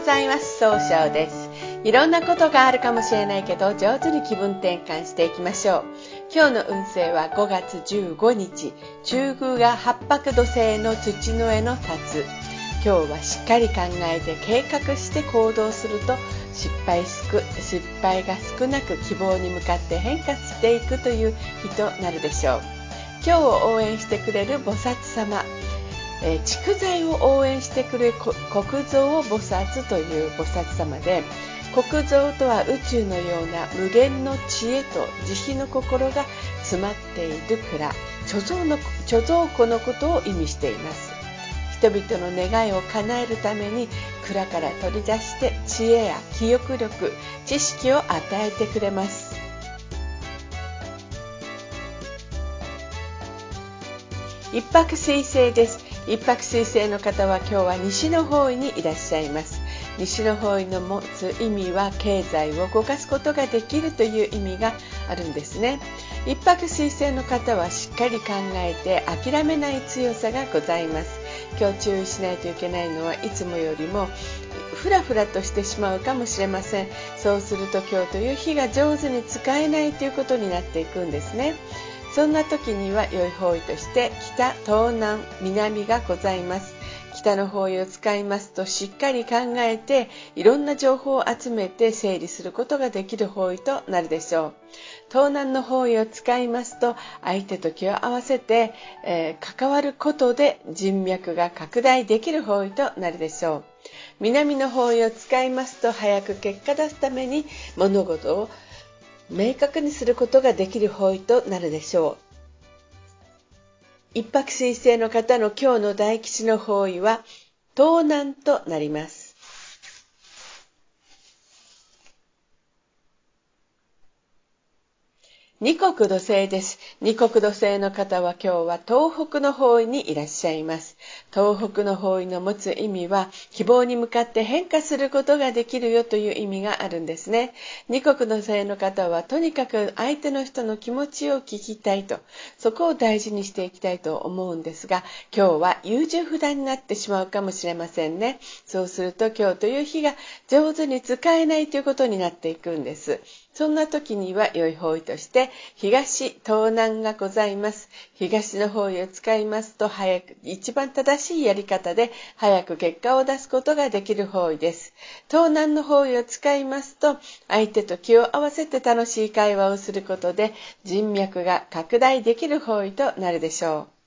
ございます。総称です。いろんなことがあるかもしれないけど上手に気分転換していきましょう。今日の運勢は5月15日。中宮が八白土星の土の上の立つ。今日はしっかり考えて計画して行動すると失敗失敗が少なく希望に向かって変化していくという日となるでしょう。今日を応援してくれる菩薩様。えー、蓄財を応援してくれる国蔵菩薩という菩薩様で国蔵とは宇宙のような無限の知恵と慈悲の心が詰まっている蔵貯蔵の貯蔵庫のことを意味しています。人々の願いを叶えるために蔵から取り出して知恵や記憶力知識を与えてくれます。一泊水星です。一泊水星の方は今日は西の方位にいらっしゃいます。西の方位の持つ意味は経済を動かすことができるという意味があるんですね。一泊水星の方はしっかり考えて諦めない強さがございます。今日注意しないといけないのはいつもよりもふらふらとしてしまうかもしれません。そうすると今日という日が上手に使えないということになっていくんですね。そんな時には良い方位として北東南南がございます。北の方位を使いますとしっかり考えていろんな情報を集めて整理することができる方位となるでしょう。東南の方位を使いますと相手と気を合わせて、えー、関わることで人脈が拡大できる方位となるでしょう。南の方位を使いますと早く結果出すために物事を明確にすることができる方位となるでしょう。一泊水星の方の今日の大吉の方位は東南となります。二国土星です。二国土星の方は今日は東北の方位にいらっしゃいます。東北の方位の持つ意味は希望に向かって変化することができるよという意味があるんですね。二国土星の方はとにかく相手の人の気持ちを聞きたいと、そこを大事にしていきたいと思うんですが、今日は優柔不断になってしまうかもしれませんね。そうすると今日という日が上手に使えないということになっていくんです。そんな時には良い方位として東、東南がございます。東の方位を使いますと早く、一番正しいやり方で早く結果を出すことができる方位です。東南の方位を使いますと相手と気を合わせて楽しい会話をすることで人脈が拡大できる方位となるでしょう。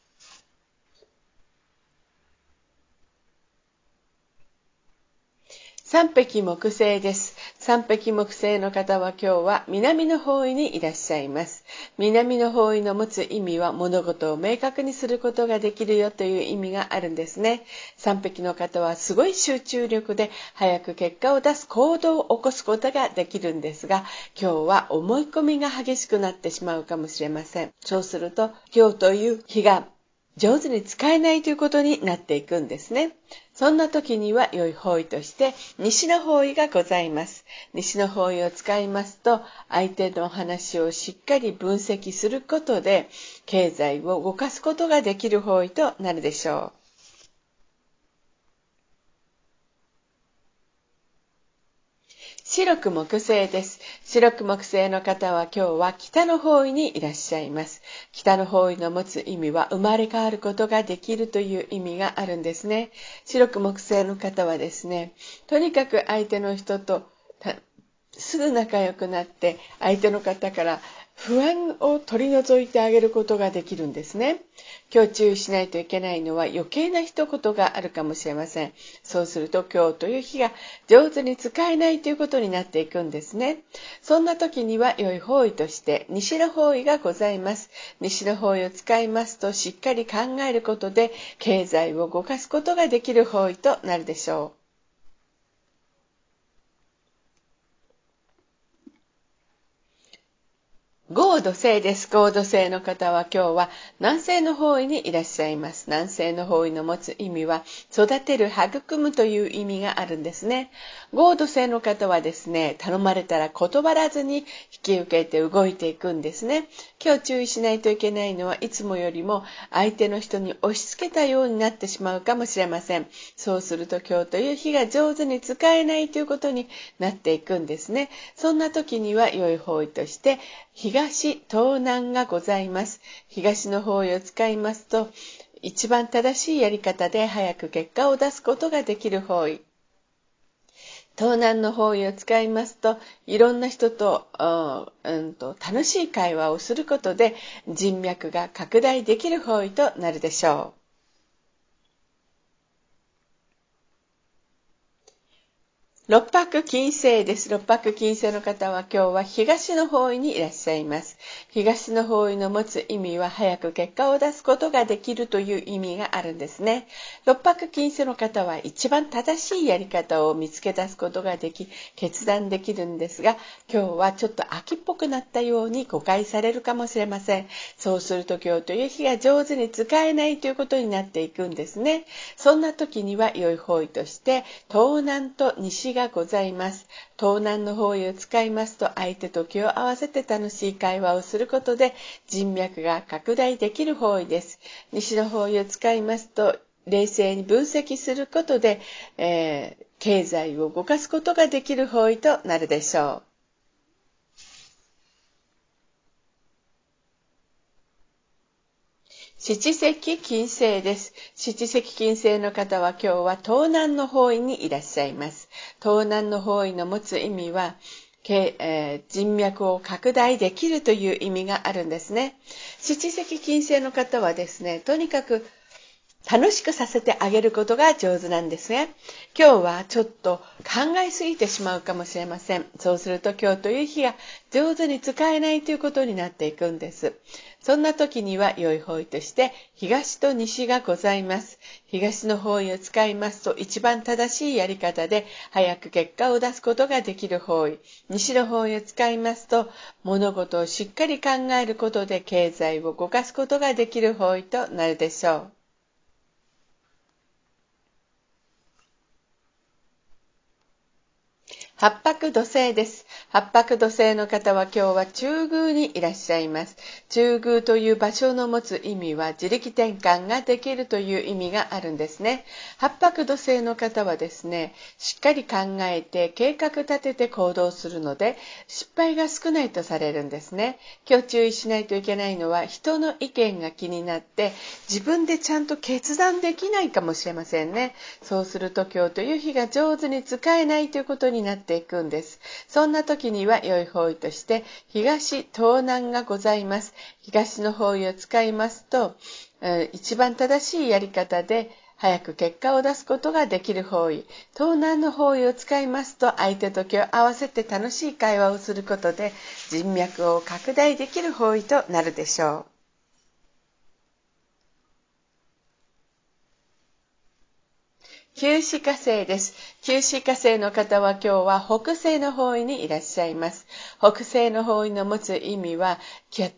三匹木星です。三匹木星の方は今日は南の方位にいらっしゃいます。南の方位の持つ意味は物事を明確にすることができるよという意味があるんですね。三匹の方はすごい集中力で早く結果を出す行動を起こすことができるんですが、今日は思い込みが激しくなってしまうかもしれません。そうすると今日という日が上手に使えないということになっていくんですね。そんな時には良い方位として西の方位がございます。西の方位を使いますと相手の話をしっかり分析することで経済を動かすことができる方位となるでしょう。白く木星です。白く木星の方は今日は北の方位にいらっしゃいます。北の方位の持つ意味は生まれ変わることができるという意味があるんですね。白く木星の方はですね、とにかく相手の人とすぐ仲良くなって相手の方から不安を取り除いてあげることができるんですね。今日注意しないといけないのは余計な一言があるかもしれません。そうすると今日という日が上手に使えないということになっていくんですね。そんな時には良い方位として西の方位がございます。西の方位を使いますとしっかり考えることで経済を動かすことができる方位となるでしょう。合土星です。合土星の方は今日は南西の方位にいらっしゃいます。南西の方位の持つ意味は育てる、育むという意味があるんですね。合土星の方はですね、頼まれたら断らずに引き受けて動いていくんですね。今日注意しないといけないのはいつもよりも相手の人に押し付けたようになってしまうかもしれません。そうすると今日という日が上手に使えないということになっていくんですね。そんな時には良い方位として東、東南がございます。東の方位を使いますと、一番正しいやり方で早く結果を出すことができる方位。東南の方位を使いますと、いろんな人と,、うんと楽しい会話をすることで人脈が拡大できる方位となるでしょう。六白金星です。六白金星の方は今日は東の方位にいらっしゃいます。東の方位の持つ意味は早く結果を出すことができるという意味があるんですね。六白金星の方は一番正しいやり方を見つけ出すことができ、決断できるんですが、今日はちょっと秋っぽくなったように誤解されるかもしれません。そうすると今日という日が上手に使えないということになっていくんですね。そんな時には良い方位として、東南と西がございます。東南の方位を使いますと相手と気を合わせて楽しい会話をすることで人脈が拡大できる方位です。西の方位を使いますと冷静に分析することで、えー、経済を動かすことができる方位となるでしょう。七石金星です。七石金星の方は今日は東南の方位にいらっしゃいます。東南の方位の持つ意味は、えー、人脈を拡大できるという意味があるんですね。七石金星の方はですね、とにかく楽しくさせてあげることが上手なんですね。今日はちょっと考えすぎてしまうかもしれません。そうすると今日という日が上手に使えないということになっていくんです。そんな時には良い方位として東と西がございます。東の方位を使いますと一番正しいやり方で早く結果を出すことができる方位。西の方位を使いますと物事をしっかり考えることで経済を動かすことができる方位となるでしょう。八白土星です。八白土星の方は今日は中宮にいらっしゃいます。中宮という場所の持つ意味は自力転換ができるという意味があるんですね。八白土星の方はですね、しっかり考えて計画立てて行動するので失敗が少ないとされるんですね。今日注意しないといけないのは人の意見が気になって自分でちゃんと決断できないかもしれませんね。そうすると今日という日が上手に使えないということになってていくんです。そんな時には良い方位として東、東南がございます。東の方位を使いますと、一番正しいやり方で早く結果を出すことができる方位。東南の方位を使いますと相手と気を合わせて楽しい会話をすることで人脈を拡大できる方位となるでしょう。九死火星です。九死火星の方は今日は北西の方位にいらっしゃいます。北西の方位の持つ意味は、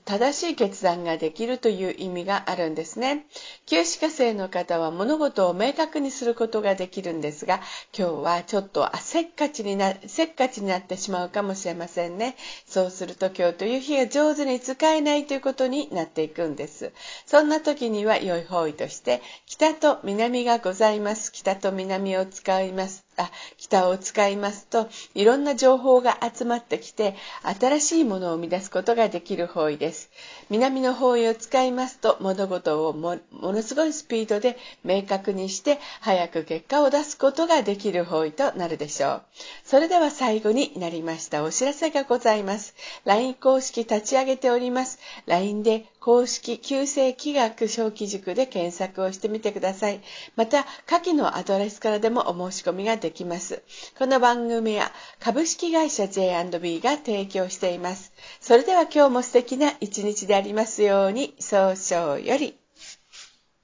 正しい決断ができるという意味があるんですね。九死火星の方は物事を明確にすることができるんですが、今日はちょっとせっかちにな、せっかちになってしまうかもしれませんね。そうすると今日という日が上手に使えないということになっていくんです。そんな時には良い方位として、北と南がございます。北と南を使います。あ北を使いますといろんな情報が集まってきて新しいものを生み出すことができる方位です。南の方位を使いますと物事をものすごいスピードで明確にして早く結果を出すことができる方位となるでしょう。それでは最後になりましたお知らせがございます。LINE 公式立ち上げております。LINE で公式旧世気学小規塾で検索をしてみてください。また下記のアドレスからでもお申し込みができます。この番組は株式会社 J&B が提供しています。それでは今日も素敵な一日でありますように、早々より。